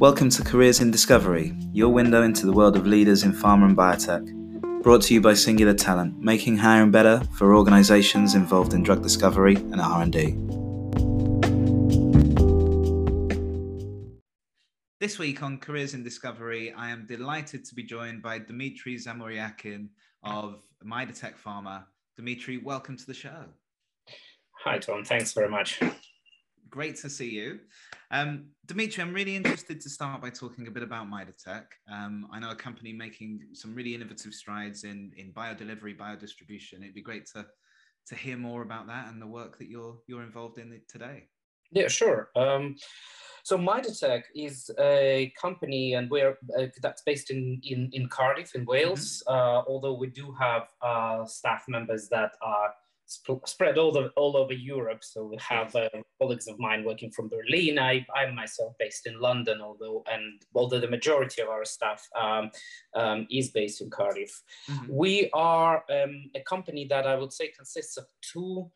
Welcome to Careers in Discovery, your window into the world of leaders in pharma and biotech. Brought to you by Singular Talent, making hiring better for organizations involved in drug discovery and R&D. This week on Careers in Discovery, I am delighted to be joined by Dimitri Zamoriakin of Midatech Pharma. Dimitri, welcome to the show. Hi, Tom. Thanks very much. Great to see you. Um, Dimitri, I'm really interested to start by talking a bit about Midatech. Um, I know a company making some really innovative strides in, in biodelivery, biodistribution. It'd be great to, to hear more about that and the work that you're, you're involved in today. Yeah, sure. Um, so Midatech is a company, and we're uh, that's based in, in in Cardiff in Wales. Mm-hmm. Uh, although we do have uh, staff members that are sp- spread all, the, all over Europe. So we have uh, colleagues of mine working from Berlin. I, I'm myself based in London, although and although the majority of our staff um, um, is based in Cardiff. Mm-hmm. We are um, a company that I would say consists of two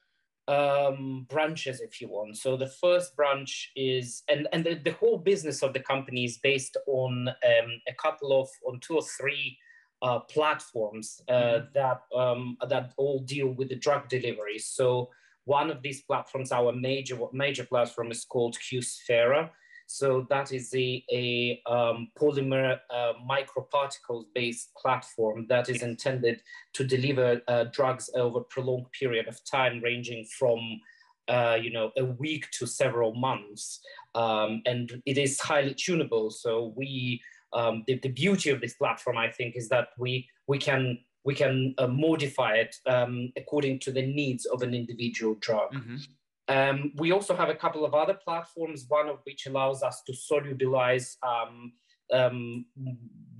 um, branches, if you want. So the first branch is, and, and the, the whole business of the company is based on um, a couple of, on two or three uh, platforms uh, mm-hmm. that um, that all deal with the drug delivery. So one of these platforms, our major major platform, is called QSphera. So that is a, a um, polymer uh, microparticles based platform that is intended to deliver uh, drugs over a prolonged period of time, ranging from uh, you know a week to several months, um, and it is highly tunable. So we um, the, the beauty of this platform, I think, is that we we can we can uh, modify it um, according to the needs of an individual drug. Mm-hmm. Um, we also have a couple of other platforms, one of which allows us to solubilize um, um,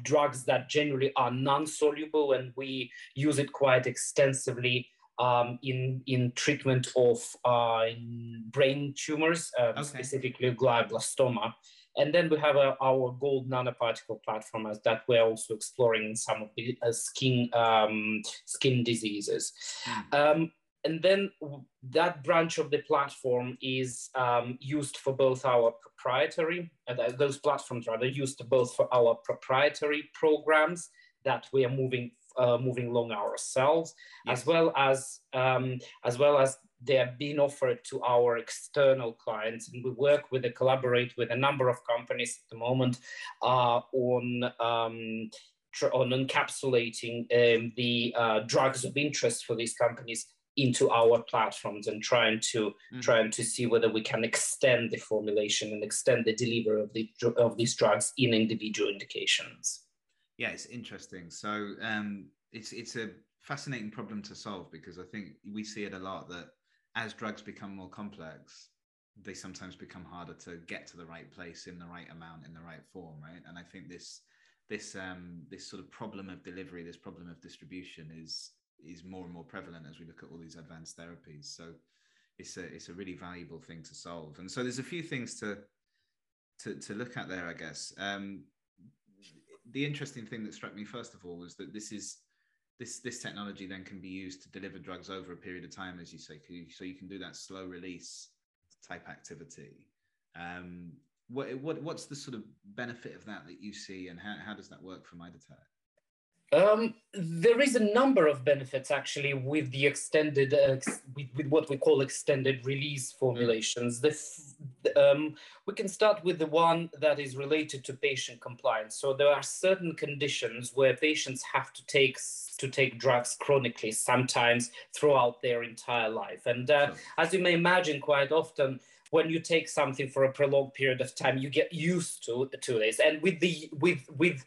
drugs that generally are non-soluble, and we use it quite extensively um, in in treatment of uh, in brain tumors, uh, okay. specifically glioblastoma. And then we have uh, our gold nanoparticle platform as that we're also exploring in some of the uh, skin um, skin diseases. Mm. Um, and then that branch of the platform is um, used for both our proprietary, uh, those platforms rather used both for our proprietary programs that we are moving uh, moving along ourselves, yes. as well as um, as well as they are being offered to our external clients. And we work with and collaborate with a number of companies at the moment uh, on um, on encapsulating um, the uh, drugs of interest for these companies into our platforms and trying to mm. trying to see whether we can extend the formulation and extend the delivery of the of these drugs in individual indications. Yeah, it's interesting. So um, it's it's a fascinating problem to solve because I think we see it a lot that as drugs become more complex, they sometimes become harder to get to the right place in the right amount in the right form, right? And I think this this um, this sort of problem of delivery, this problem of distribution, is is more and more prevalent as we look at all these advanced therapies. So it's a it's a really valuable thing to solve. And so there's a few things to to, to look at there, I guess. Um, the interesting thing that struck me first of all was that this is this this technology then can be used to deliver drugs over a period of time, as you say, so you can do that slow release type activity. Um, what, what what's the sort of benefit of that that you see, and how, how does that work for Midatech? Um, there is a number of benefits actually with the extended, uh, with, with, what we call extended release formulations. The, um, we can start with the one that is related to patient compliance. So there are certain conditions where patients have to take to take drugs chronically, sometimes throughout their entire life. And uh, as you may imagine, quite often when you take something for a prolonged period of time, you get used to to this. And with the with with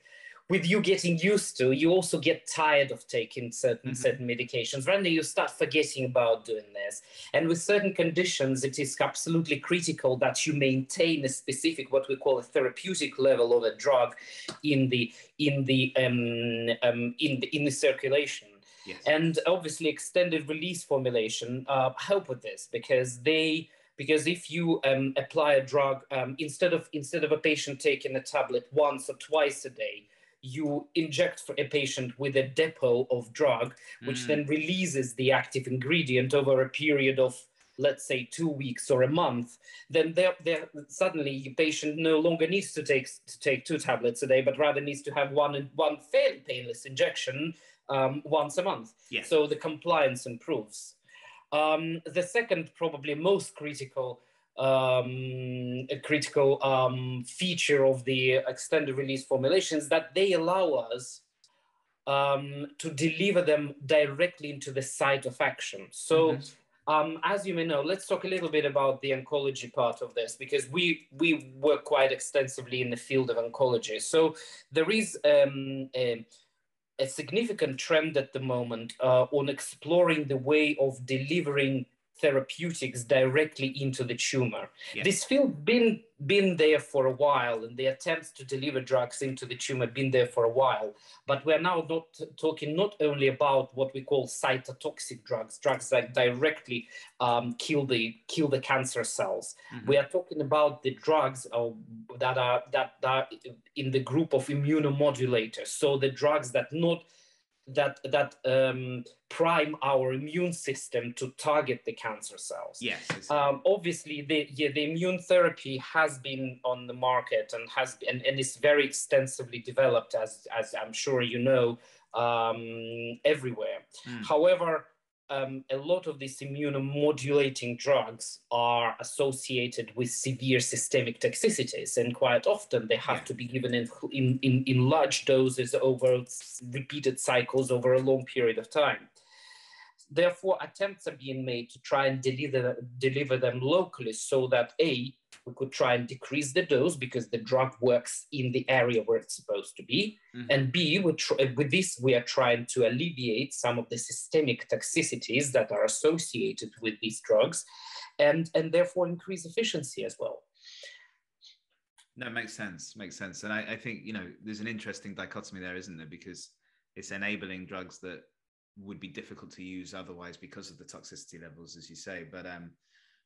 with you getting used to, you also get tired of taking certain mm-hmm. certain medications. Randy, you start forgetting about doing this. And with certain conditions, it is absolutely critical that you maintain a specific, what we call a therapeutic level of a drug in the in the um, um, in the in the circulation. Yes. And obviously, extended release formulation uh, help with this because they because if you um, apply a drug um, instead of instead of a patient taking a tablet once or twice a day you inject for a patient with a depot of drug, which mm. then releases the active ingredient over a period of let's say two weeks or a month, then they're, they're, suddenly the patient no longer needs to take to take two tablets a day, but rather needs to have one one fairly painless injection um, once a month. Yes. So the compliance improves. Um, the second, probably most critical um, a critical um, feature of the extended release formulations that they allow us um, to deliver them directly into the site of action. So, mm-hmm. um, as you may know, let's talk a little bit about the oncology part of this because we we work quite extensively in the field of oncology. So there is um, a, a, significant trend at the moment uh, on exploring the way of delivering therapeutics directly into the tumor. Yeah. This field been been there for a while, and the attempts to deliver drugs into the tumor been there for a while. But we're now not talking not only about what we call cytotoxic drugs, drugs that directly um, kill the kill the cancer cells. Mm-hmm. We are talking about the drugs uh, that are that are in the group of immunomodulators. So the drugs that not that that um, prime our immune system to target the cancer cells. Yes. Um, obviously, the yeah, the immune therapy has been on the market and has and, and is very extensively developed, as as I'm sure you know, um, everywhere. Mm. However, um, a lot of these immunomodulating drugs are associated with severe systemic toxicities, and quite often they have yeah. to be given in, in, in, in large doses over repeated cycles over a long period of time. Therefore, attempts are being made to try and deliver, deliver them locally so that A, we could try and decrease the dose because the drug works in the area where it's supposed to be. Mm-hmm. And B, with this, we are trying to alleviate some of the systemic toxicities that are associated with these drugs and, and therefore increase efficiency as well. No, makes sense. Makes sense. And I, I think, you know, there's an interesting dichotomy there, isn't there? Because it's enabling drugs that would be difficult to use otherwise because of the toxicity levels, as you say. But um,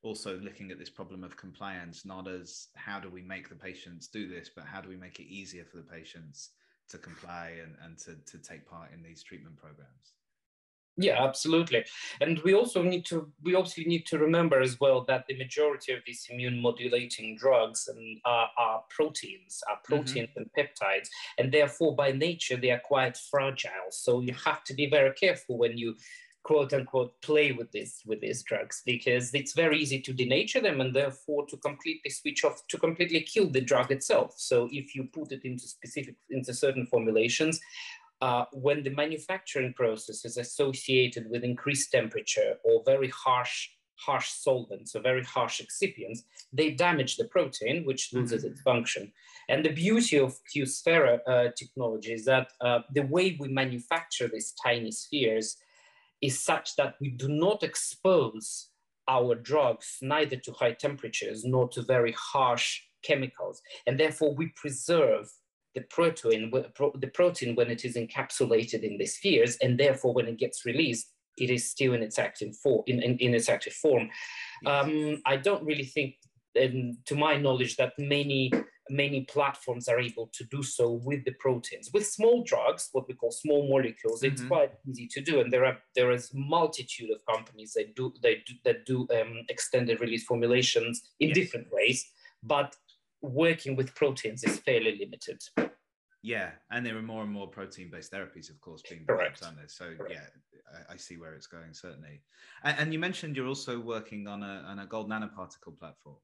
also looking at this problem of compliance, not as how do we make the patients do this, but how do we make it easier for the patients to comply and, and to, to take part in these treatment programs? Yeah, absolutely. And we also need to we also need to remember as well that the majority of these immune modulating drugs and are, are proteins, are mm-hmm. proteins mm-hmm. and peptides, and therefore by nature they are quite fragile. So you have to be very careful when you quote unquote play with this with these drugs because it's very easy to denature them and therefore to completely switch off to completely kill the drug itself so if you put it into specific into certain formulations uh, when the manufacturing process is associated with increased temperature or very harsh harsh solvents or very harsh excipients, they damage the protein, which loses mm-hmm. its function. And the beauty of QSphera uh, technology is that uh, the way we manufacture these tiny spheres is such that we do not expose our drugs neither to high temperatures nor to very harsh chemicals. And therefore, we preserve the protein, the protein when it is encapsulated in the spheres, and therefore, when it gets released, it is still in its active form. In, in, in its active form, um, I don't really think, and to my knowledge, that many many platforms are able to do so with the proteins. With small drugs, what we call small molecules, mm-hmm. it's quite easy to do, and there are there is multitude of companies that do they do, that do um, extended release formulations in yes. different ways, but working with proteins is fairly limited. Yeah, and there are more and more protein-based therapies, of course, being developed on this. So Correct. yeah, I, I, see where it's going certainly. And, and, you mentioned you're also working on a on a gold nanoparticle platform.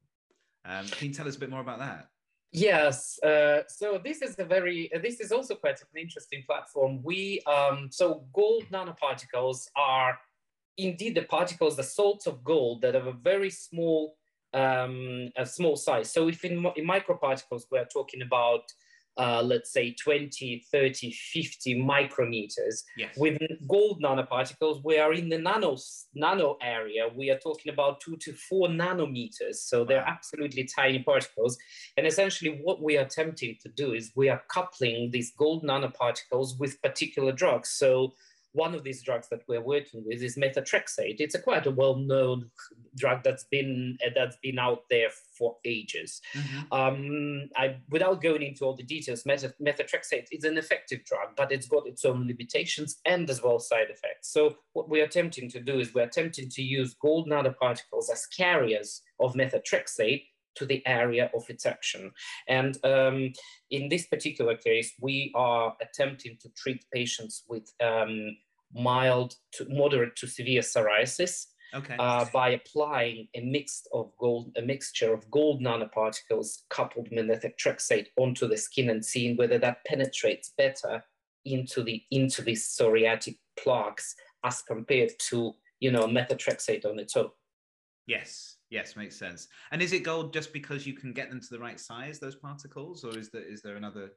Um, can you tell us a bit more about that? Yes, uh, so this is a very, uh, this is also quite an interesting platform. We, um, so gold nanoparticles are indeed the particles, the salts of gold that have a very small, um, a small size. So if in, in microparticles, we're talking about uh, let's say 20, 30, 50 micrometers. Yes. With gold nanoparticles, we are in the nano, nano area. We are talking about two to four nanometers. So they're wow. absolutely tiny particles. And essentially what we are attempting to do is we are coupling these gold nanoparticles with particular drugs. So one of these drugs that we're working with is methotrexate. It's a quite a well-known drug that's been that's been out there for ages. Mm-hmm. Um, I, without going into all the details, methotrexate is an effective drug, but it's got its own limitations and as well side effects. So what we're attempting to do is we're attempting to use gold nanoparticles as carriers of methotrexate to the area of its action. And um, in this particular case, we are attempting to treat patients with um, mild to moderate to severe psoriasis okay. uh, by applying a mix of gold, a mixture of gold nanoparticles coupled with methotrexate onto the skin and seeing whether that penetrates better into the into the psoriatic plaques as compared to you know methotrexate on its own. Yes, Yes, makes sense. And is it gold just because you can get them to the right size, those particles, or is there is there another?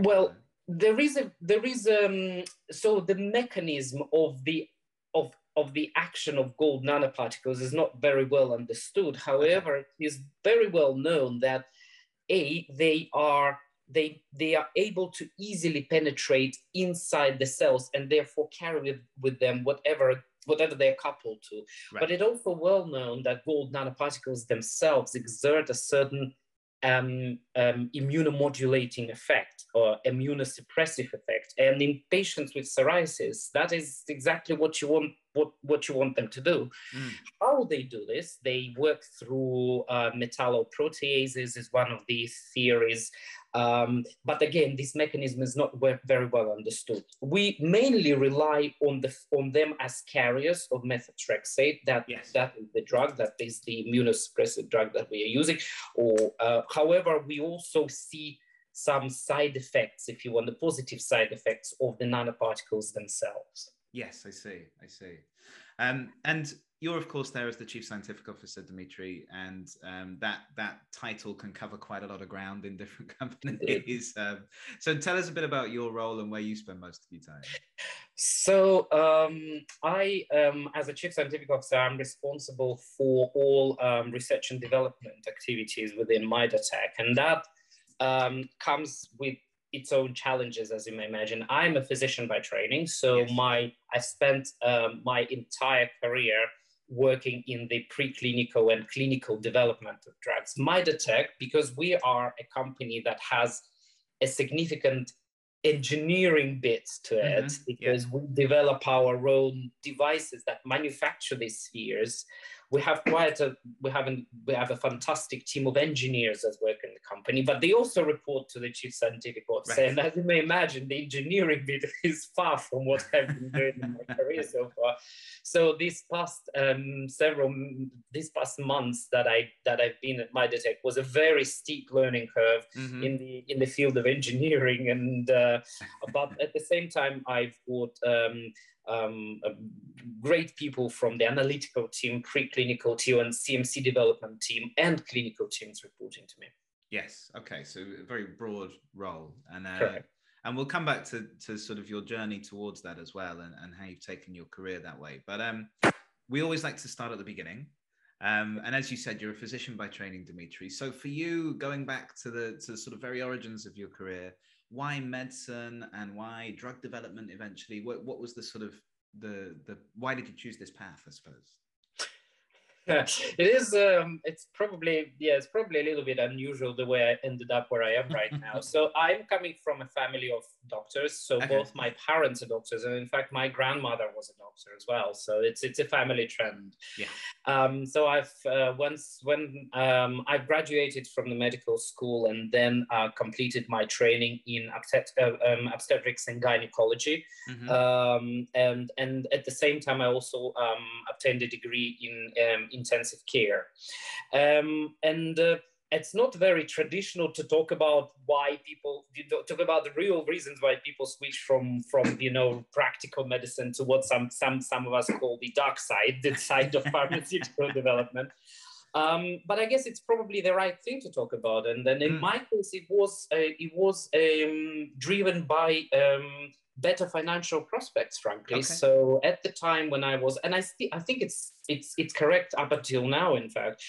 Well, there? There is a there is um so the mechanism of the of of the action of gold nanoparticles is not very well understood. However, it is very well known that a they are they they are able to easily penetrate inside the cells and therefore carry with, with them whatever whatever they're coupled to. Right. But it's also well known that gold nanoparticles themselves exert a certain um, um, immunomodulating effect or immunosuppressive effect. And in patients with psoriasis, that is exactly what you want what, what you want them to do. Mm. How they do this, they work through uh, metalloproteases is one of these theories. Um, but again, this mechanism is not very well understood. We mainly rely on the on them as carriers of methotrexate. That yes. that is the drug that is the immunosuppressive drug that we are using. Or uh, however, we also see some side effects, if you want, the positive side effects of the nanoparticles themselves. Yes, I see. I see. Um, and you're of course there as the chief scientific officer dimitri and um, that that title can cover quite a lot of ground in different companies um, so tell us a bit about your role and where you spend most of your time so um, i um, as a chief scientific officer i'm responsible for all um, research and development activities within Midatech and that um, comes with its own challenges, as you may imagine. I'm a physician by training, so yes. my I spent um, my entire career working in the preclinical and clinical development of drugs. Midatech, because we are a company that has a significant engineering bit to it, mm-hmm. because yeah. we develop our own devices that manufacture these spheres we have quite a we have an, we have a fantastic team of engineers that work in the company, but they also report to the chief scientific officer. Right. And as you may imagine, the engineering bit is far from what I've been doing in my career so far. So these past um, several these past months that I that I've been at Midatech was a very steep learning curve mm-hmm. in the in the field of engineering, and uh, but at the same time, I've got um, um, great people from the analytical team, preclinical team, and CMC development team, and clinical teams reporting to me. Yes. Okay. So a very broad role, and uh, and we'll come back to to sort of your journey towards that as well, and, and how you've taken your career that way. But um, we always like to start at the beginning. Um, and as you said, you're a physician by training, Dimitri. So for you, going back to the to sort of very origins of your career, why medicine and why drug development eventually? What, what was the sort of the the why did you choose this path? I suppose. It is um, it's probably yeah it's probably a little bit unusual the way i ended up where i am right now. So i'm coming from a family of doctors so okay. both my parents are doctors and in fact my grandmother was a doctor as well. So it's it's a family trend. Yeah. Um, so i've uh, once when um, i graduated from the medical school and then uh, completed my training in obstet- uh, um, obstetrics and gynecology. Mm-hmm. Um, and and at the same time i also um, obtained a degree in intensive care. Um, and uh, it's not very traditional to talk about why people talk about the real reasons why people switch from from you know practical medicine to what some some some of us call the dark side, the side of pharmaceutical development. Um, but I guess it's probably the right thing to talk about. And then in mm. my case, it was uh, it was um, driven by um, better financial prospects, frankly. Okay. So at the time when I was, and I st- I think it's it's it's correct up until now. In fact,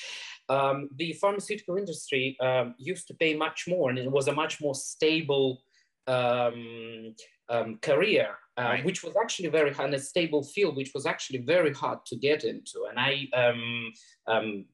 um, the pharmaceutical industry um, used to pay much more, and it was a much more stable. Um, um, career, uh, Right. which was actually very and a stable field, which was actually very hard to get into. And I, um, um,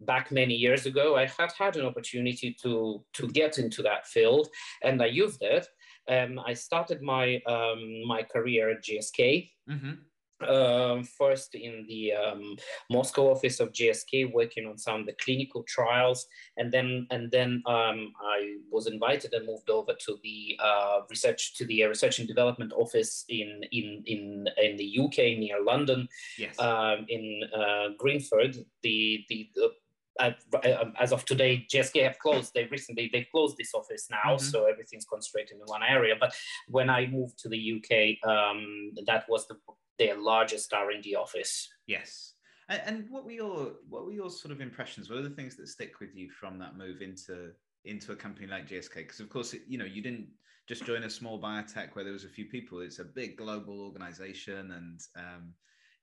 back many years ago, I had had an opportunity to to get into that field, and I used it. Um, I started my um, my career at GSK. hmm Um, first in the um, Moscow office of GSK, working on some of the clinical trials, and then and then um, I was invited and moved over to the uh, research to the research and development office in in in in the UK near London, Yes. um, in uh, Greenford. The the, the uh, uh, as of today, GSK have closed. They recently they closed this office now, Mhm. so everything's concentrated in one area. But when I moved to the UK, um, that was the their largest R and D office. Yes. And, and what were your what were your sort of impressions? What are the things that stick with you from that move into into a company like GSK? Because of course, it, you know, you didn't just join a small biotech where there was a few people. It's a big global organization, and um,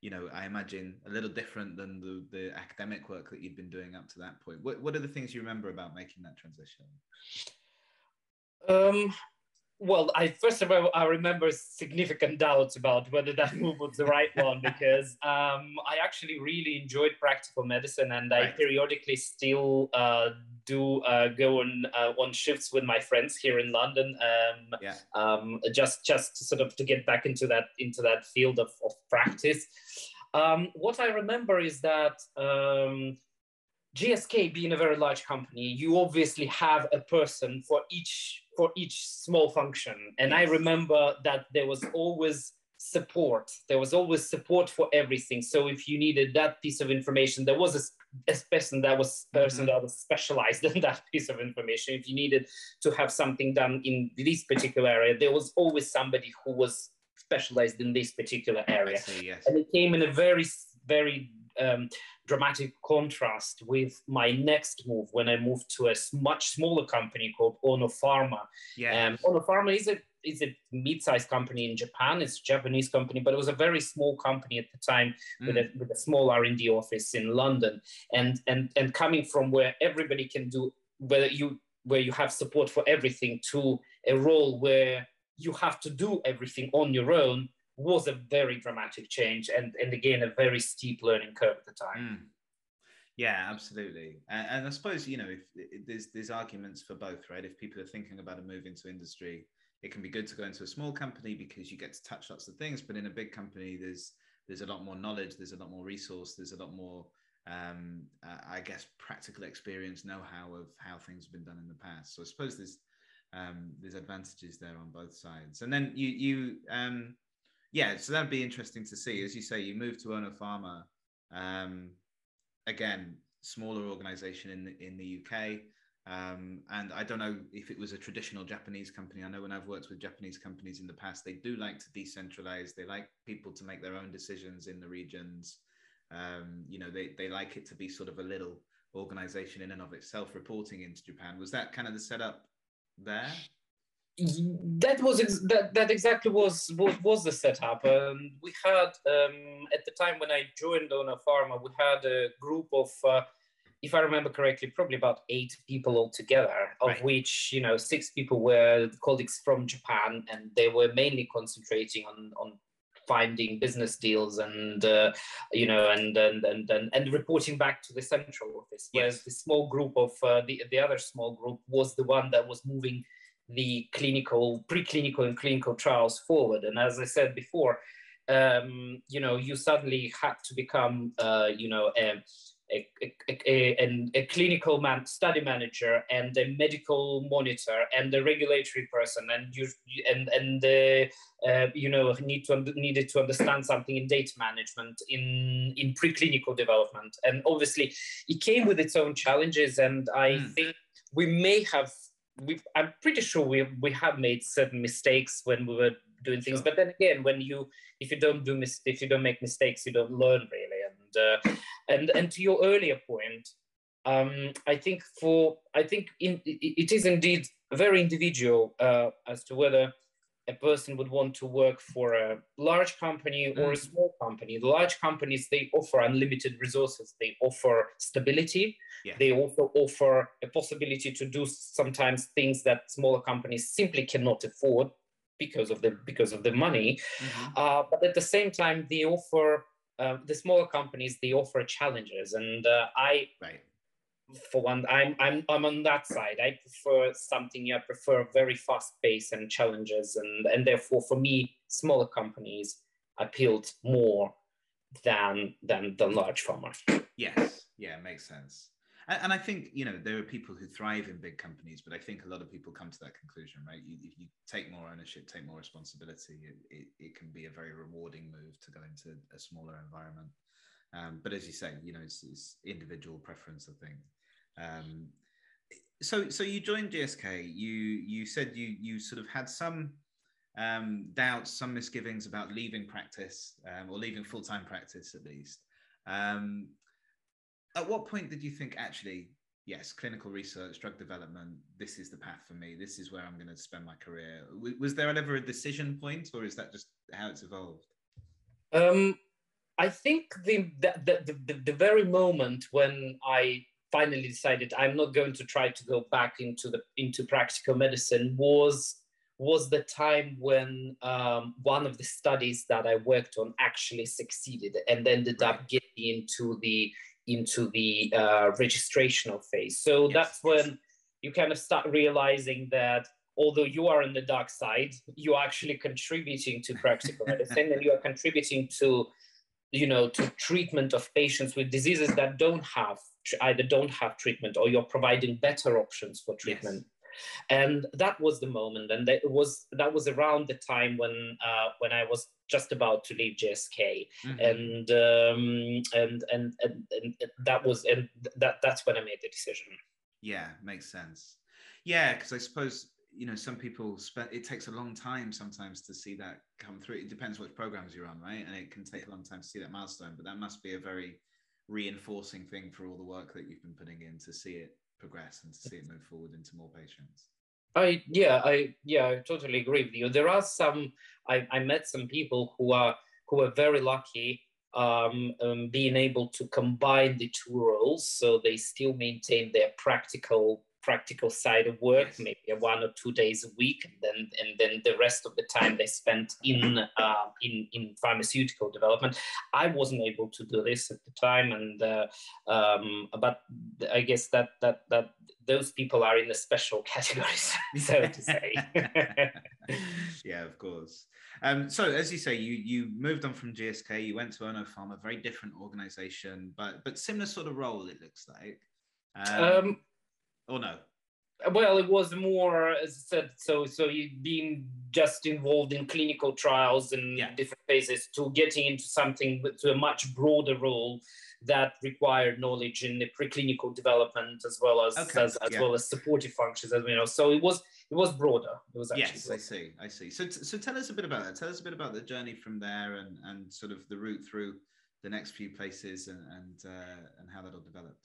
you know, I imagine a little different than the the academic work that you'd been doing up to that point. What what are the things you remember about making that transition? Um, well, I first of all I remember significant doubts about whether that move was the right one because um, I actually really enjoyed practical medicine, and I periodically still uh, do uh, go on uh, on shifts with my friends here in London. Um, Yeah. um, just just sort of to get back into that into that field of, of practice. Um, what I remember is that um, GSK being a very large company, you obviously have a person for each for each small function. And I remember that there was always support. There was always support for everything. So if you needed that piece of information, there was a, a person that was person Mhm. that was specialized in that piece of information. If you needed to have something done in this particular area, there was always somebody who was specialized in this particular area see. Yes. and it came in a very very um, dramatic contrast with my next move when I moved to a much smaller company called Ono Pharma. Yeah. Um, Ono Pharma is a is a mid-sized company in Japan. It's a Japanese company, but it was a very small company at the time with, Mm. a, with a small R&D office in London. And, and, and coming from where everybody can do, where you, where you have support for everything to a role where you have to do everything on your own was a very dramatic change and, and again a very steep learning curve at the time. Mm. Yeah, absolutely. And, and I suppose you know if, if there's there's arguments for both, right? If people are thinking about a move into industry, it can be good to go into a small company because you get to touch lots of things. But in a big company, there's there's a lot more knowledge, there's a lot more resource, there's a lot more, um, uh, I guess, practical experience, know-how of how things have been done in the past. So I suppose there's um, there's advantages there on both sides. And then you you um, yeah, so that'd be interesting to see. As you say, you moved to Ono Pharma. Um, again, smaller organization in the, in the UK. Um, and I don't know if it was a traditional Japanese company. I know when I've worked with Japanese companies in the past, they do like to decentralize. They like people to make their own decisions in the regions. Um, you know, they, they like it to be sort of a little organization in and of itself reporting into Japan. Was that kind of the setup there? That was ex- that that exactly was was, was the setup. Um, we had um, at the time when I joined Ono Pharma, we had a group of, uh, if I remember correctly, probably about eight people altogether, of Right. which you know six people were colleagues from Japan, and they were mainly concentrating on on finding business deals and uh, you know and and, and and and reporting back to the central office whereas Yes. the small group of uh, the the other small group was the one that was moving the clinical, preclinical, and clinical trials forward. And as I said before, um, you know, you suddenly had to become, uh, you know, a, a, a, a, clinical man, study manager and a medical monitor and a regulatory person, and you and and uh, uh, you know need to needed to understand something in data management in in preclinical development, and obviously it came with its own challenges. And I Mm. think we may have we I'm pretty sure we we have made certain mistakes when we were doing things. Sure. But then again, when you if you don't do mis- if you don't make mistakes, you don't learn really. And uh, and and to your earlier point, um, I think for I think in, it it is indeed very individual uh, as to whether a person would want to work for a large company or a Mm. small company. The large companies they offer unlimited resources. They offer stability. Yeah. They also offer a possibility to do sometimes things that smaller companies simply cannot afford. because of the because of the money. Mm-hmm. Uh, but at the same time, they offer uh, the smaller companies they offer challenges, and uh, I. Right. For one, I'm I'm I'm on that side. I prefer something. I prefer very fast pace and challenges, and and therefore for me, smaller companies appealed more than than the large pharma. Yes, yeah, makes sense. And, and, I think you know there are people who thrive in big companies, but I think a lot of people come to that conclusion, right? You, if you take more ownership, take more responsibility, it, it, it, can be a very rewarding move to go into a smaller environment. Um, but as you say, you know, it's, it's individual preference, I think. Um, so, so you joined GSK. You you said you you sort of had some um, doubts, some misgivings about leaving practice um, or leaving full time practice at least. Um, at what point did you think actually, yes, clinical research, drug development, this is the path for me. This is where I'm going to spend my career. Was there ever a decision point, or is that just how it's evolved? Um, I think the the, the the, the very moment when I finally decided I'm not going to try to go back into the into practical medicine was was the time when um, one of the studies that I worked on actually succeeded and ended right. up getting into the into the uh, registrational phase. So yes. that's when you kind of start realizing that although you are on the dark side, you are actually contributing to practical medicine and you are contributing to, you know, to treatment of patients with diseases that don't have either don't have treatment or you're providing better options for treatment. Yes and that was the moment and that was that was around the time when uh, when i was just about to leave gsk mm-hmm. and, um, and, and and and that was and that that's when i made the decision. Yeah makes sense. Yeah because i suppose you know some people spend it takes a long time sometimes to see that come through. It depends which programs you're on right? And it can take a long time to see that milestone but that must be a very reinforcing thing for all the work that you've been putting in to see it progress and to see it move forward into more patients. I yeah I yeah I totally agree with you. There are some I, I met some people who are who are very lucky um, um, being able to combine the two roles, so they still maintain their practical practical side of work, yes. maybe one or two days a week, and then and then the rest of the time they spent in uh, in in pharmaceutical development. I wasn't able to do this at the time, and uh, um, but I guess that that that those people are in a special categories, so to say. yeah, of course. Um, so as you say, you you moved on from GSK, you went to Ono Pharma, very different organization, but but similar sort of role. It looks like. Um, um, or no? Well, it was more, as I said, so so you being just involved in clinical trials and yeah. different phases to getting into something to a much broader role that required knowledge in the preclinical development as well as okay. as, as yeah. well as supportive functions, as we know. So it was it was broader. It was actually yes, broader. I see, I see. So so tell us a bit about that. Tell us a bit about the journey from there and and sort of the route through the next few places and and uh, and how that all developed.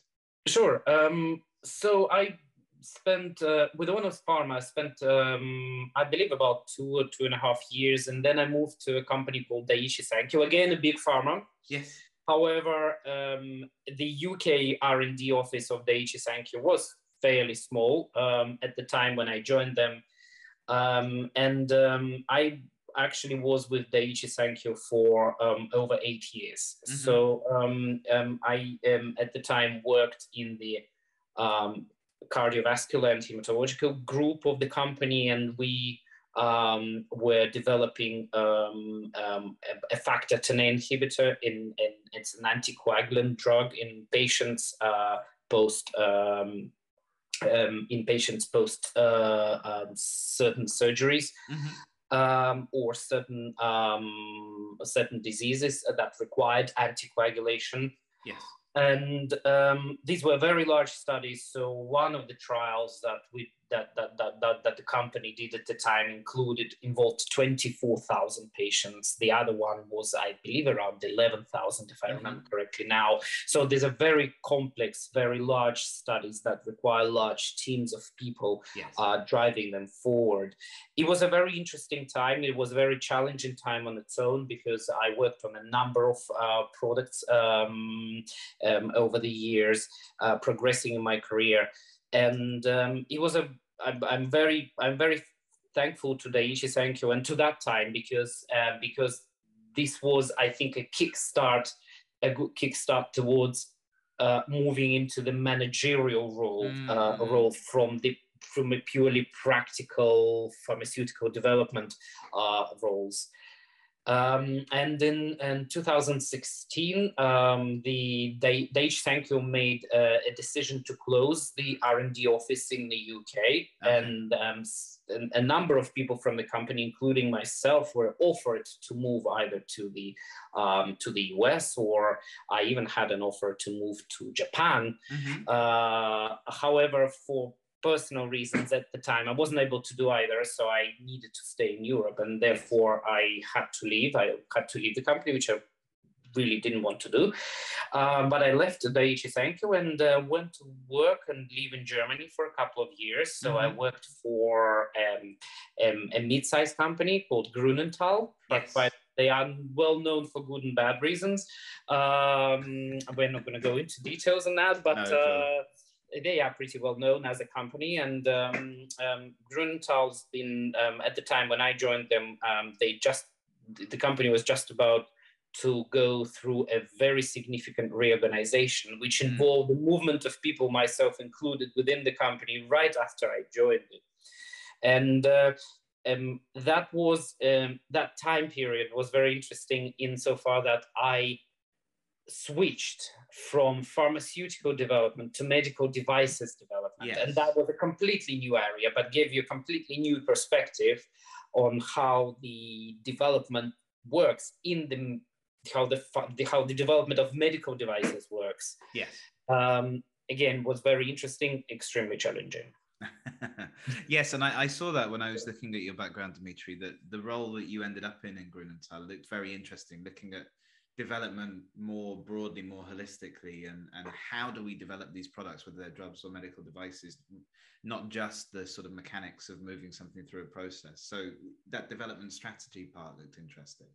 Sure. Um, so I spent uh, with Ono Pharma. I spent, um, I believe, about two or two and a half years, and then I moved to a company called Daiichi Sankyo. Again, a big pharma. Yes. However, um, the UK R and D office of Daiichi Sankyo was fairly small um, at the time when I joined them, um, and um, I actually was with Daiichi Sankyo for um, over eight years. Mm-hmm. So um, um, I um, at the time worked in the um, cardiovascular and hematological group of the company, and we um, were developing a, a, factor Xa inhibitor. In, in, it's an anticoagulant drug in patients uh, post. in patients post uh, certain surgeries, mm-hmm um, or certain um, certain diseases that required anticoagulation. Yes. And um, these were very large studies. So one of the trials that we that, that, that, that, that the company did at the time included involved 24,000 patients. The other one was, I believe, around 11,000, if I mm-hmm. remember correctly now. So these are very complex, very large studies that require large teams of people yes. uh, driving them forward. It was a very interesting time. It was a very challenging time on its own because I worked on a number of uh, products um, um, over the years, uh, progressing in my career and um, it was a I'm, I'm very I'm very thankful to Daiichi Sankyo and to that time because uh, because this was, I think, a kickstart, a good kickstart towards uh, moving into the managerial role mm. uh, role from the from a purely practical pharmaceutical development uh, roles. Um, and in, in 2016, um, the Sankyo made uh, a decision to close the R&D office in the UK, okay. and um, a number of people from the company, including myself, were offered to move either to the um, to the US or I even had an offer to move to Japan. Mm-hmm. Uh, however, for personal reasons at the time. I wasn't able to do either, so I needed to stay in Europe, and therefore I had to leave. I had to leave the company, which I really didn't want to do. Um, but I left Daiichi Sankyo and uh, went to work and live in Germany for a couple of years. So mm-hmm. I worked for um, um, a mid-sized company called Grünenthal, yes. but they are well known for good and bad reasons. Um, we're not going to go into details on that, but. No, uh, they are pretty well known as a company. And um, um, Grünenthal's been, um, at the time when I joined them, um, they just, the company was just about to go through a very significant reorganization, which hmm. involved the movement of people, myself included, within the company right after I joined it. And uh, um, that was um, that time period was very interesting insofar that I switched from pharmaceutical development to medical devices development. Yes. And that was a completely new area, but gave you a completely new perspective on how the development works in the how the, the how the development of medical devices works. Yes. Um, again, was very interesting, extremely challenging. yes, and I, I, saw that when I was looking at your background, Dimitri, that the role that you ended up in in Grünenthal looked very interesting, looking at development more broadly, more holistically, and, and how do we develop these products, whether they're drugs or medical devices, not just the sort of mechanics of moving something through a process. So that development strategy part looked interesting.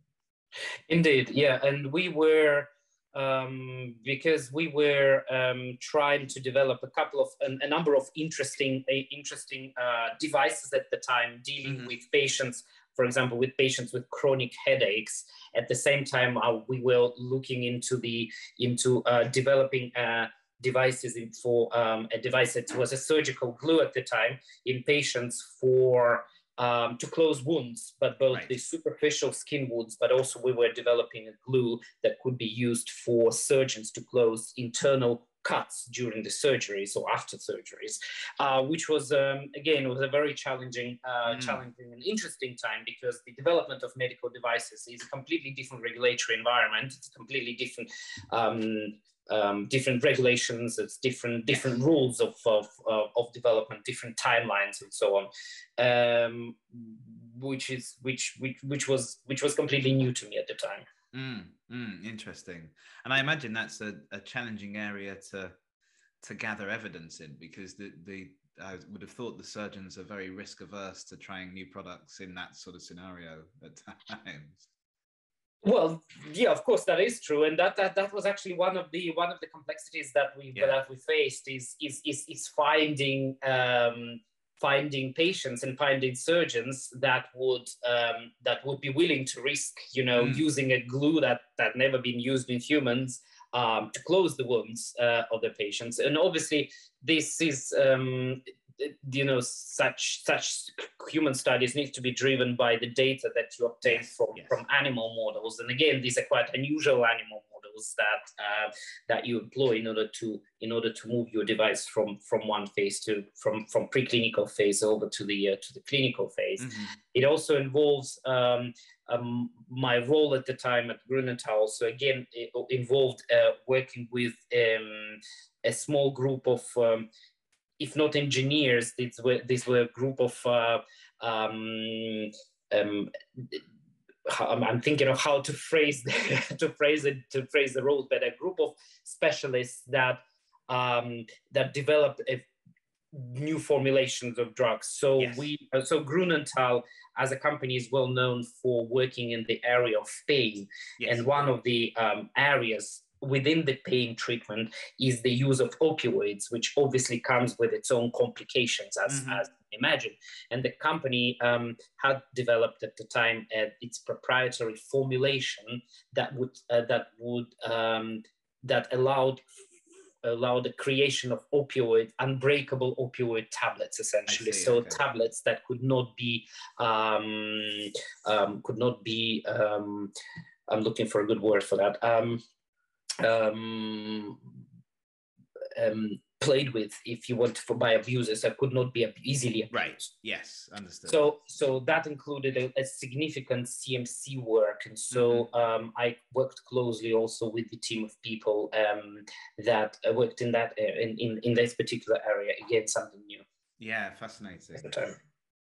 Indeed, yeah, and we were um, because we were um, trying to develop a couple of a, a number of interesting uh, interesting uh, devices at the time dealing mm-hmm. with patients for example, with patients with chronic headaches. At the same time, uh, we were looking into the into uh, developing uh, devices in, for um, a device that was a surgical glue at the time in patients for um, to close wounds, but both right. the superficial skin wounds, but also we were developing a glue that could be used for surgeons to close internal cuts during the surgeries or after surgeries, uh, which was um, again was a very challenging, uh, mm. challenging and interesting time because the development of medical devices is a completely different regulatory environment. It's a completely different. Um, um, different regulations, it's different different rules of, of, of development, different timelines, and so on, um, which is which, which which was which was completely new to me at the time. Mm, mm, interesting. And I imagine that's a, a challenging area to to gather evidence in because the the I would have thought the surgeons are very risk averse to trying new products in that sort of scenario at times. Well, yeah, of course that is true, and that that, that was actually one of the one of the complexities that we yeah. that we faced is is is, is finding um, finding patients and finding surgeons that would um, that would be willing to risk you know mm. using a glue that that never been used in humans um, to close the wounds uh, of the patients and obviously this is um, you know such such human studies need to be driven by the data that you obtain from yes. from animal models and again these are quite unusual animal models that uh, that you employ in order to in order to move your device from from one phase to from from preclinical phase over to the uh, to the clinical phase mm-hmm. it also involves um, um, my role at the time at Grünenthal so again it involved uh, working with um, a small group of um, if not engineers, these were these were a group of uh, um, um, I'm thinking of how to phrase the, to phrase it to phrase the role, but a group of specialists that um, that developed a, new formulations of drugs. So yes. we uh, so Grünenthal as a company is well known for working in the area of pain, yes. and one of the um, areas within the pain treatment is the use of opioids, which obviously comes with its own complications, as, mm-hmm. as imagine. And the company um, had developed at the time uh, its proprietary formulation that would uh, that would um, that allowed allow the creation of opioid unbreakable opioid tablets essentially see, so okay. tablets that could not be um, um, could not be um, i'm looking for a good word for that um, um, um, played with if you want for by abusers that could not be easily abused. right. Yes. Understood. So so that included a, a significant cmc work. And so mm-hmm. um, i worked closely also with the team of people um, that uh, worked in that uh, in, in in this particular area. Again something new. Yeah. Fascinating. At the time.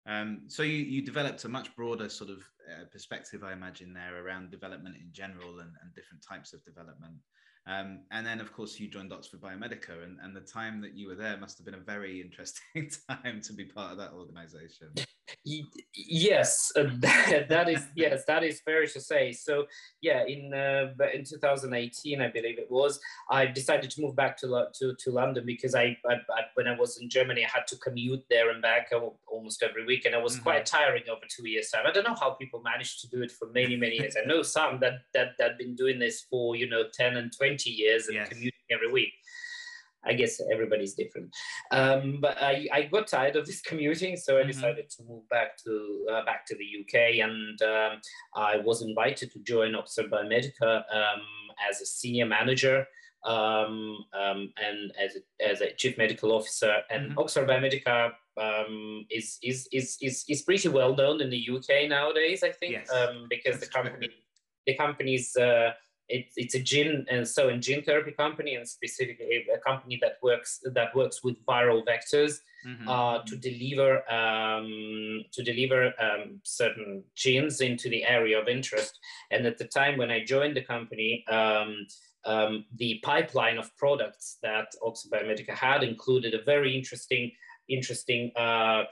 Um, so you, you developed a much broader sort of uh, perspective, I imagine, there around development in general and, and different types of development. Um, and then, of course, you joined Oxford Biomedica, and, and the time that you were there must have been a very interesting time to be part of that organization. Yes, uh, that, that is yes, that is fair to say. So, yeah, in uh, in 2018, I believe it was, I decided to move back to to, to London because I, I, I, when I was in Germany, I had to commute there and back almost every week, and it was mm-hmm. quite tiring over two years time. I don't know how people managed to do it for many many years. I know some that that that been doing this for you know 10 and 20 20 years and yes. commuting every week. I guess everybody's different. Um, but I, I got tired of this commuting, so I mm-hmm. decided to move back to uh, back to the UK, and um, I was invited to join Oxford Biomedica um, as a senior manager um, um, and as a, as a chief medical officer. And mm-hmm. Oxford Biomedica um, is, is is is is pretty well known in the UK nowadays, I think, yes. because the company the company's uh, it's it's a gene and so in gene therapy company and specifically a company that works that works with viral vectors mm-hmm. uh, to deliver um, to deliver um, certain genes into the area of interest. And at the time when I joined the company, um, um the pipeline of products that Oxford Biomedica had included a very interesting interesting uh,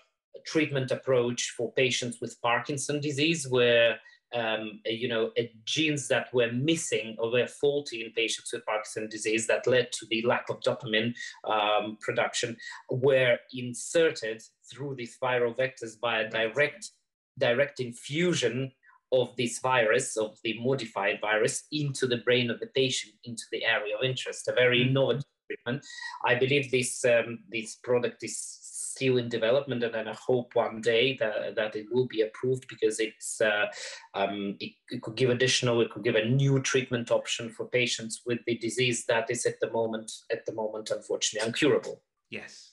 treatment approach for patients with Parkinson disease, where um, you know, genes that were missing or were faulty in patients with Parkinson's disease that led to the lack of dopamine um, production were inserted through these viral vectors by a direct, direct infusion of this virus, of the modified virus, into the brain of the patient, into the area of interest. A very mm-hmm. innovative treatment. I believe this um, this product is still in development, and then I hope one day that, that it will be approved because it's uh, um, it, it, could give additional, it could give a new treatment option for patients with the disease that is at the moment at the moment unfortunately incurable. Yes.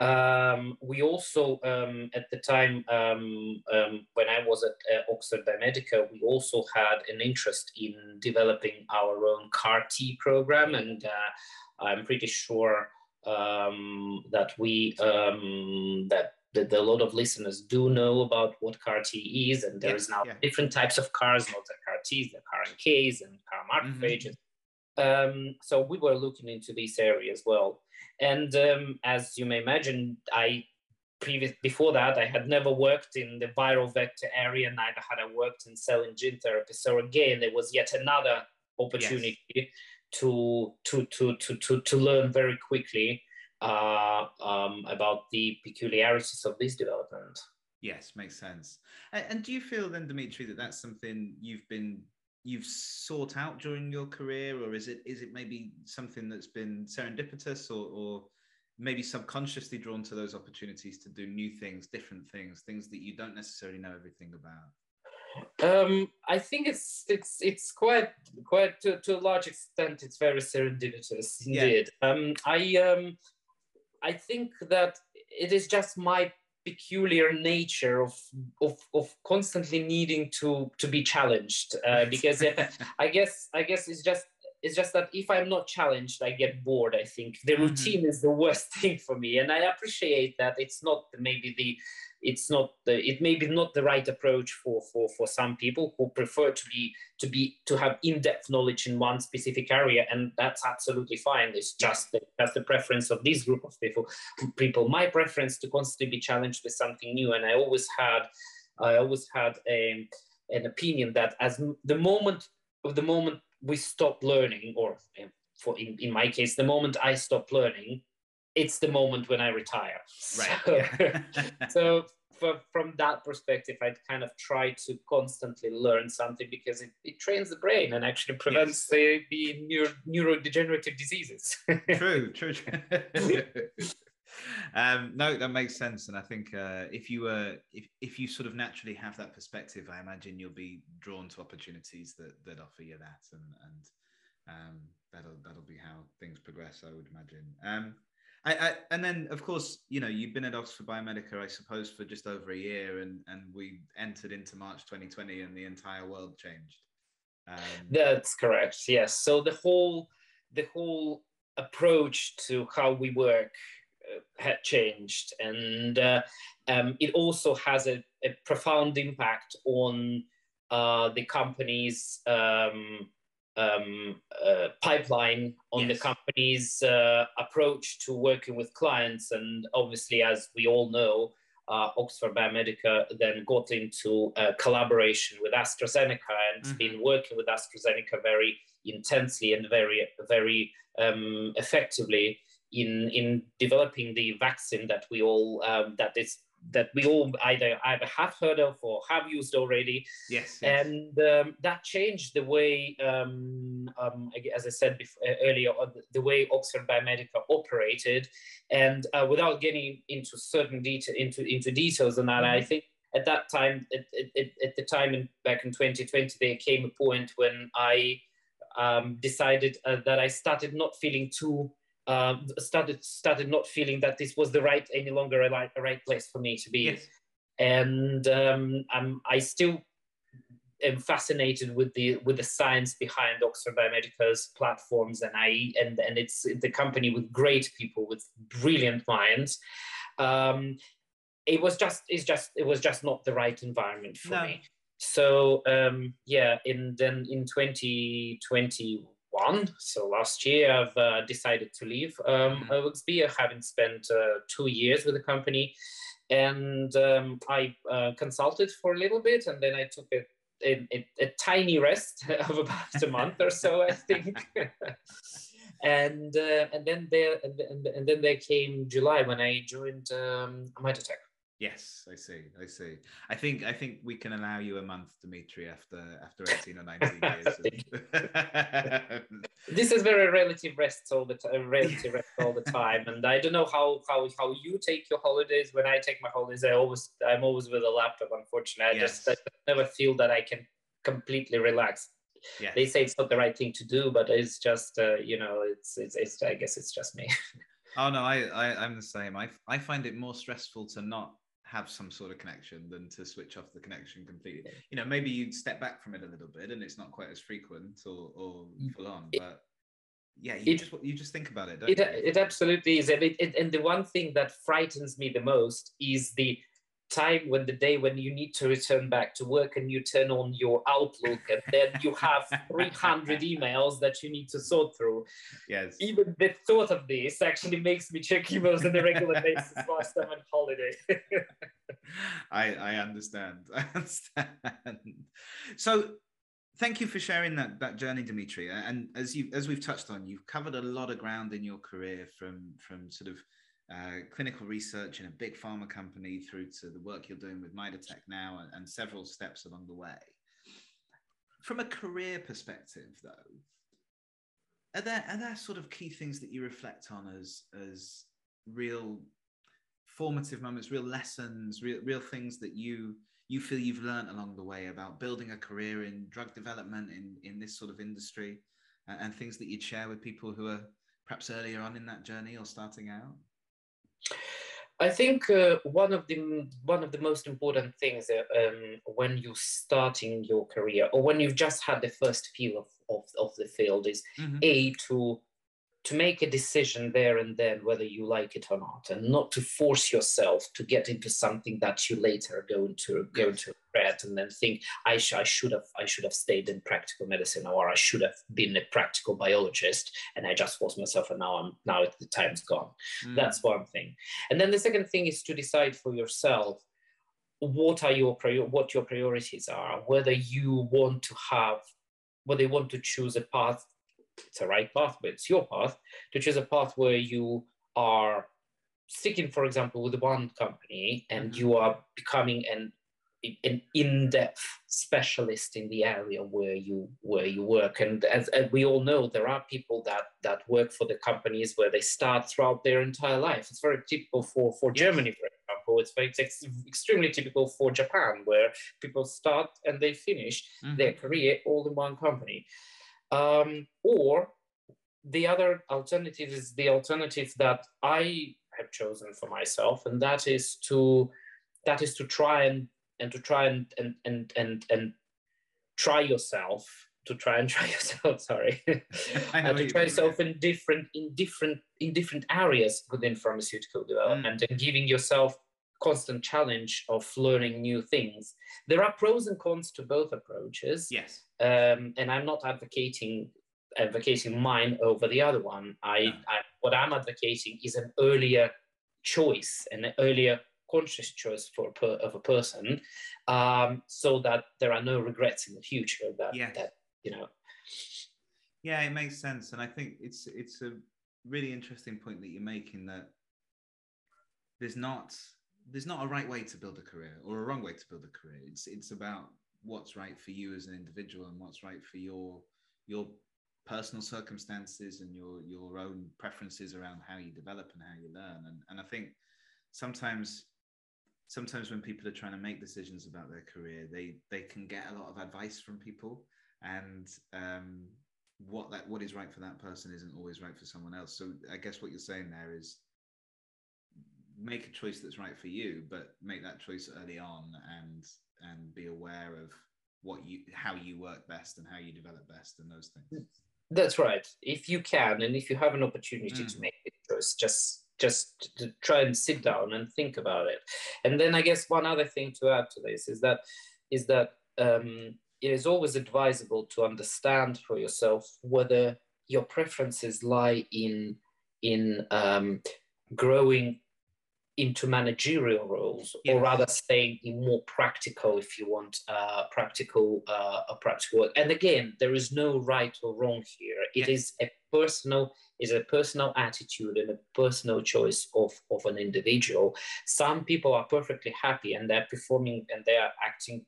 Um, we also, um, at the time um, um when I was at uh, Oxford Biomedica, we also had an interest in developing our own CAR T program, and uh, I'm pretty sure um, that we um, that, that a lot of listeners do know about what CAR T is, and there's yeah, now yeah. different types of CARs, not the CAR Ts, the CAR NKs, and CAR macrophages. Mm-hmm. Um, so we were looking into this area as well, and um, as you may imagine, I previous before that I had never worked in the viral vector area, neither had I worked in cell and gene therapy. So again, there was yet another opportunity. Yes to to to to to, to learn very quickly uh, um, about the peculiarities of this development. Yes, makes sense. And, and do you feel then, Dimitri, that that's something you've been you've sought out during your career, or is it is it maybe something that's been serendipitous, or, or maybe subconsciously drawn to those opportunities to do new things, different things, things that you don't necessarily know everything about? Um, I think it's it's it's quite quite to, to a large extent it's very serendipitous indeed. Yeah. Um, I um, I think that it is just my peculiar nature of of, of constantly needing to to be challenged uh, because I guess I guess it's just it's just that if I'm not challenged, I get bored. I think the mm-hmm. routine mm-hmm. is the worst thing for me, and I appreciate that it's not maybe the it's not the, it may be not the right approach for for for some people who prefer to be to be to have in-depth knowledge in one specific area and that's absolutely fine. It's just the, that's the preference of this group of people people. My preference to constantly be challenged with something new and i always had i always had a, an opinion that as the moment of the moment we stop learning or um, for in, in my case the moment i stop learning it's the moment when I retire. Right. So, yeah. so for, from that perspective, I'd kind of try to constantly learn something because it, it trains the brain and actually prevents the, the neuro, neurodegenerative diseases. true, true. true. um, no, that makes sense, and I think uh, if you were, if if you sort of naturally have that perspective, I imagine you'll be drawn to opportunities that that offer you that, and and um, that'll that'll be how things progress. I would imagine. Um, I, I, and then, of course, you know, you've been at Oxford Biomedica, I suppose, for just over a year, and and we entered into March 2020, and the entire world changed. Um, That's correct. Yes. So the whole the whole approach to how we work uh, had changed, and uh, um, it also has a, a profound impact on uh, the company's um, um, uh, pipeline on yes. the company's uh, approach to working with clients. And obviously, as we all know, uh, Oxford Biomedica then got into collaboration with AstraZeneca and mm-hmm. been working with AstraZeneca very intensely and very, very um, effectively in in developing the vaccine that we all um, that is that we all either either have heard of or have used already. Yes. yes. And um, that changed the way, um, um, as I said before, uh, earlier, uh, the way Oxford Biomedica operated. And uh, without getting into certain detail into into details on that, mm-hmm. I think at that time, at, at, at the time in, back in 2020, there came a point when I um, decided uh, that I started not feeling too um, started started not feeling that this was the right any longer a, right, a right place for me to be yes. and um, I'm, i still am fascinated with the with the science behind oxford biomedica's platforms and i and and it's the company with great people with brilliant minds um, it was just it's just it was just not the right environment for no. me so um, yeah in then in 2020 one. So last year, I've uh, decided to leave um, mm-hmm. having spent uh, two years with the company. And um, I uh, consulted for a little bit, and then I took a, a, a, a tiny rest of about a month or so, I think. and uh, and then there and, and, and, then there came July when I joined um, Midatech. Yes, I see. I see. I think I think we can allow you a month, Dimitri, after after eighteen or nineteen years. this is very relative rest all the time, relative rest all the time, and I don't know how how how you take your holidays. When I take my holidays, I always I'm always with a laptop. Unfortunately, I yes. just I never feel that I can completely relax. Yeah. They say it's not the right thing to do, but it's just uh, you know it's, it's it's I guess it's just me. Oh no, I, I I'm the same. I I find it more stressful to not have some sort of connection than to switch off the connection completely. You know, maybe you step back from it a little bit and it's not quite as frequent or, or mm. full on, but yeah, you it, just you just think about it. it, you? it absolutely is, and, it, and the one thing that frightens me the most is the time when the day when you need to return back to work and you turn on your outlook and then you have 300 emails that you need to sort through. Yes. Even the thought of this actually makes me check emails on a regular basis whilst i'm on holiday. I i understand i understand. So thank you for sharing that that journey dimitri. And as you as we've touched on you've covered a lot of ground in your career from from sort of uh, clinical research in a big pharma company through to the work you're doing with Midatech now and, and several steps along the way. From a career perspective, though, are there are there sort of key things that you reflect on as as real formative moments, real lessons, real real things that you you feel you've learned along the way about building a career in drug development in in this sort of industry, and things that you'd share with people who are perhaps earlier on in that journey or starting out? I think uh, one of the one of the most important things uh, um, when you're starting your career or when you've just had the first feel of, of, of the field is mm-hmm. a to to make a decision there and then whether you like it or not and not to force yourself to get into something that you later are going to going to regret and then think I, sh- I should have i should have stayed in practical medicine or i should have been a practical biologist and i just forced myself and now i'm now the time's gone. Mm. that's one thing. And then the second thing is to decide for yourself what are your prior- what your priorities are whether you want to have whether you want to choose a path it's a right path, but it's your path to choose a path where you are sticking, for example, with one company and mm-hmm. you are becoming an an in-depth specialist in the area where you where you work. And as, as, we all know there are people that that work for the companies where they start throughout their entire life. It's very typical for for germany for example. It's very it's extremely typical for japan where people start and they finish mm-hmm. their career all in one company um, or the other alternative is the alternative that i have chosen for myself, and that is to that is to try and and to try and and and and, and try yourself to try and try yourself sorry and to try yourself in different in different in different areas within pharmaceutical development mm. and giving yourself constant challenge of learning new things there are pros and cons to both approaches yes um, and i'm not advocating advocating mine over the other one. I, I, what I'm advocating is an earlier choice, an earlier conscious choice for per, of a person, um, so that there are no regrets in the future. That, yes. that you know. Yeah, it makes sense, and I think it's it's a really interesting point that you're making that there's not there's not a right way to build a career or a wrong way to build a career. It's it's about what's right for you as an individual and what's right for your your personal circumstances and your your own preferences around how you develop and how you learn and and I think sometimes sometimes when people are trying to make decisions about their career they they can get a lot of advice from people and um, what that what is right for that person isn't always right for someone else so I guess what you're saying there is make a choice that's right for you but make that choice early on and and be aware of what you how you work best and how you develop best and those things that's right. If you can, and if you have an opportunity mm. to make a choice, just just to try and sit down and think about it. And then I guess one other thing to add to this is that is that um, it is always advisable to understand for yourself whether your preferences lie in in um, growing into managerial roles or rather staying in more practical if you want uh, practical uh, a practical work. And again there is no right or wrong here. It is a personal is a personal attitude and a personal choice of, of an individual. Some people are perfectly happy and they're performing and they are acting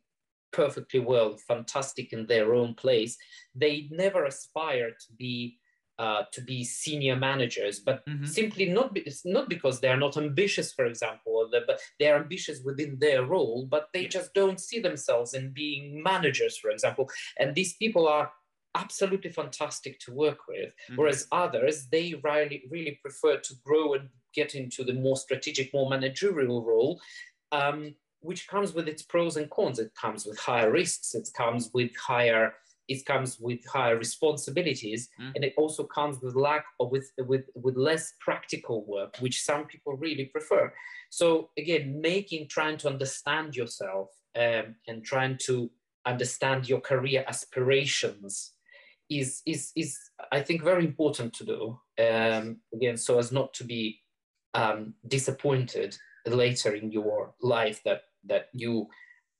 perfectly well fantastic in their own place. They never aspire to be uh, to be senior managers, but mm-hmm. simply not be, not because they are not ambitious, for example, but they are ambitious within their role, but they just don't see themselves in being managers, for example. And these people are absolutely fantastic to work with, mm-hmm. whereas others they really really prefer to grow and get into the more strategic, more managerial role. Um, which comes with its pros and cons. It comes with higher risks. It comes with higher it comes with higher responsibilities mm. and it also comes with lack of with with with less practical work which some people really prefer. So again making trying to understand yourself um, and trying to understand your career aspirations is is is i think very important to do. Um, again so as not to be um, disappointed later in your life that that you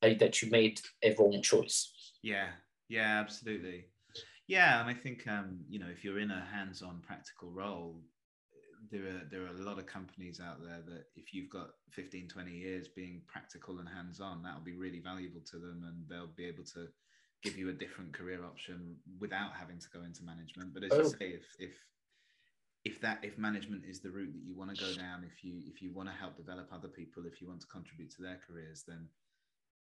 uh, that you made a wrong choice. Yeah yeah, absolutely. Yeah, and I think um, you know if you're in a hands-on practical role, there are there are a lot of companies out there that if you've got 15, 20 years being practical and hands-on, that'll be really valuable to them, and they'll be able to give you a different career option without having to go into management. But as oh. you say, if if if that if management is the route that you want to go down, if you if you want to help develop other people, if you want to contribute to their careers, then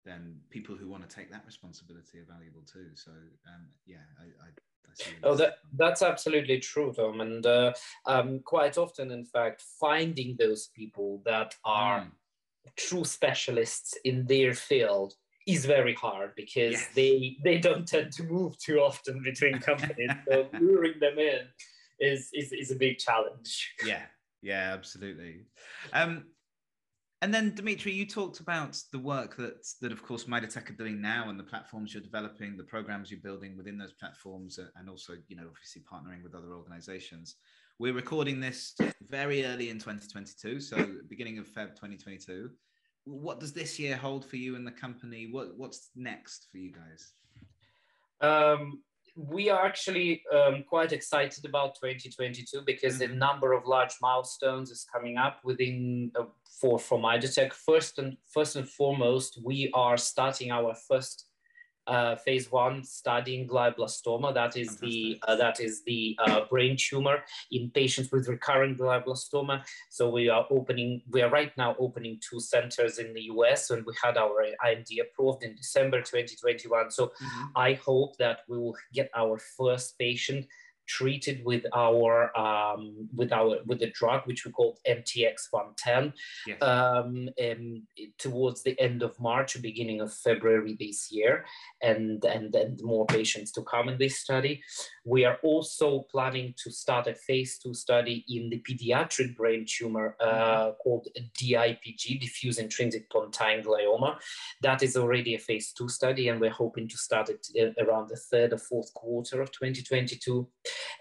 then people who want to take that responsibility are valuable too. So um, yeah, I, I, I. Oh, that that's absolutely true, Tom. And uh, um, quite often, in fact, finding those people that are mm. true specialists in their field is very hard because yes. they they don't tend to move too often between companies. so luring them in is, is is a big challenge. Yeah, yeah, absolutely. Um, and then Dimitri, you talked about the work that that of course Midatech are doing now and the platforms you're developing, the programs you're building within those platforms, and also you know obviously partnering with other organizations. We're recording this very early in 2022, so beginning of Feb 2022. What does this year hold for you and the company? What what's next for you guys? Um, we are actually um, quite excited about 2022 because mm-hmm. a number of large milestones is coming up within uh, for from Midatech. First and first and foremost, we are starting our first uh, phase one studying glioblastoma. That is the uh, that is the uh, brain tumor in patients with recurrent glioblastoma. So we are opening. We are right now opening two centers in the US, and we had our IND approved in December 2021. So mm-hmm. I hope that we will get our first patient treated with our um, with our with the drug which we called MTX 110 yes. um, towards the end of March, beginning of February this year, and and then more patients to come in this study. We are also planning to start a phase two study in the pediatric brain tumor uh, mm-hmm. called DIPG, diffuse intrinsic pontine glioma. That is already a phase two study, and we're hoping to start it uh, around the third or fourth quarter of 2022.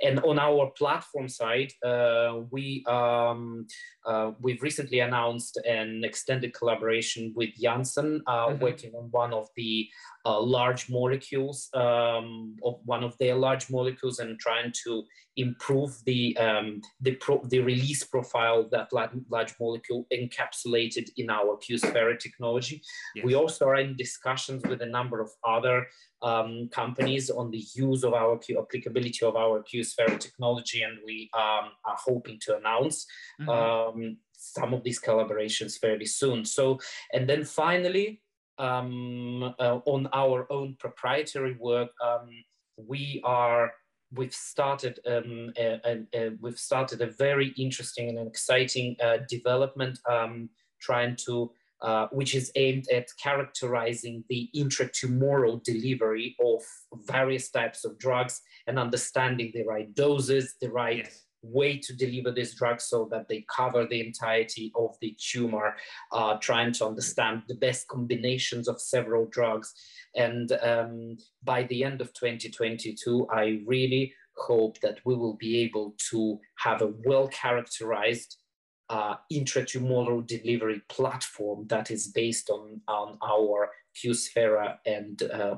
And on our platform side, uh, we um, uh, we've recently announced an extended collaboration with Janssen, uh, mm-hmm. working on one of the uh, large molecules um, of one of their large molecules and trying to improve the um, the, pro- the release profile that large molecule encapsulated in our QSPHERA technology. Yes. We also are in discussions with a number of other um, companies on the use of our Q- applicability of our QSPHERA technology, and we um, are hoping to announce mm-hmm. Um, some of these collaborations fairly soon. So, and then finally, um, uh, on our own proprietary work, um, we are we've started um, a, a, a, we've started a very interesting and exciting uh, development, um, trying to uh, which is aimed at characterizing the intratumoral delivery of various types of drugs and understanding the right doses, the right yes way to deliver this drug so that they cover the entirety of the tumor, uh, trying to understand the best combinations of several drugs. And um, by the end of 2022, I really hope that we will be able to have a well characterized uh, intratumoral delivery platform that is based on, on our QSPHERA and uh,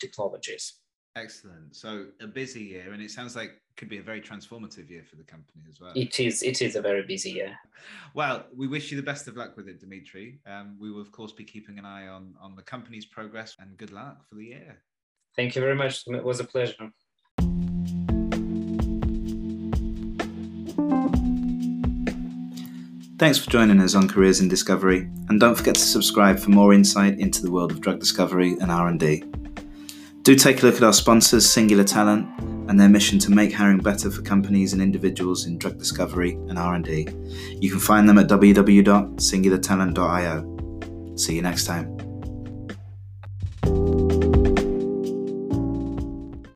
technologies. Excellent. So a busy year, and it sounds like could be a very transformative year for the company as well. It is. It is a very busy year. Well, we wish you the best of luck with it, Dimitri. Um, we will of course be keeping an eye on on the company's progress, and good luck for the year. Thank you very much. It was a pleasure. Thanks for joining us on Careers in Discovery, and don't forget to subscribe for more insight into the world of drug discovery and R&D. Do take a look at our sponsors, Singular Talent, and their mission to make hiring better for companies and individuals in drug discovery and R&D. You can find them at www.singulartalent.io. See you next time.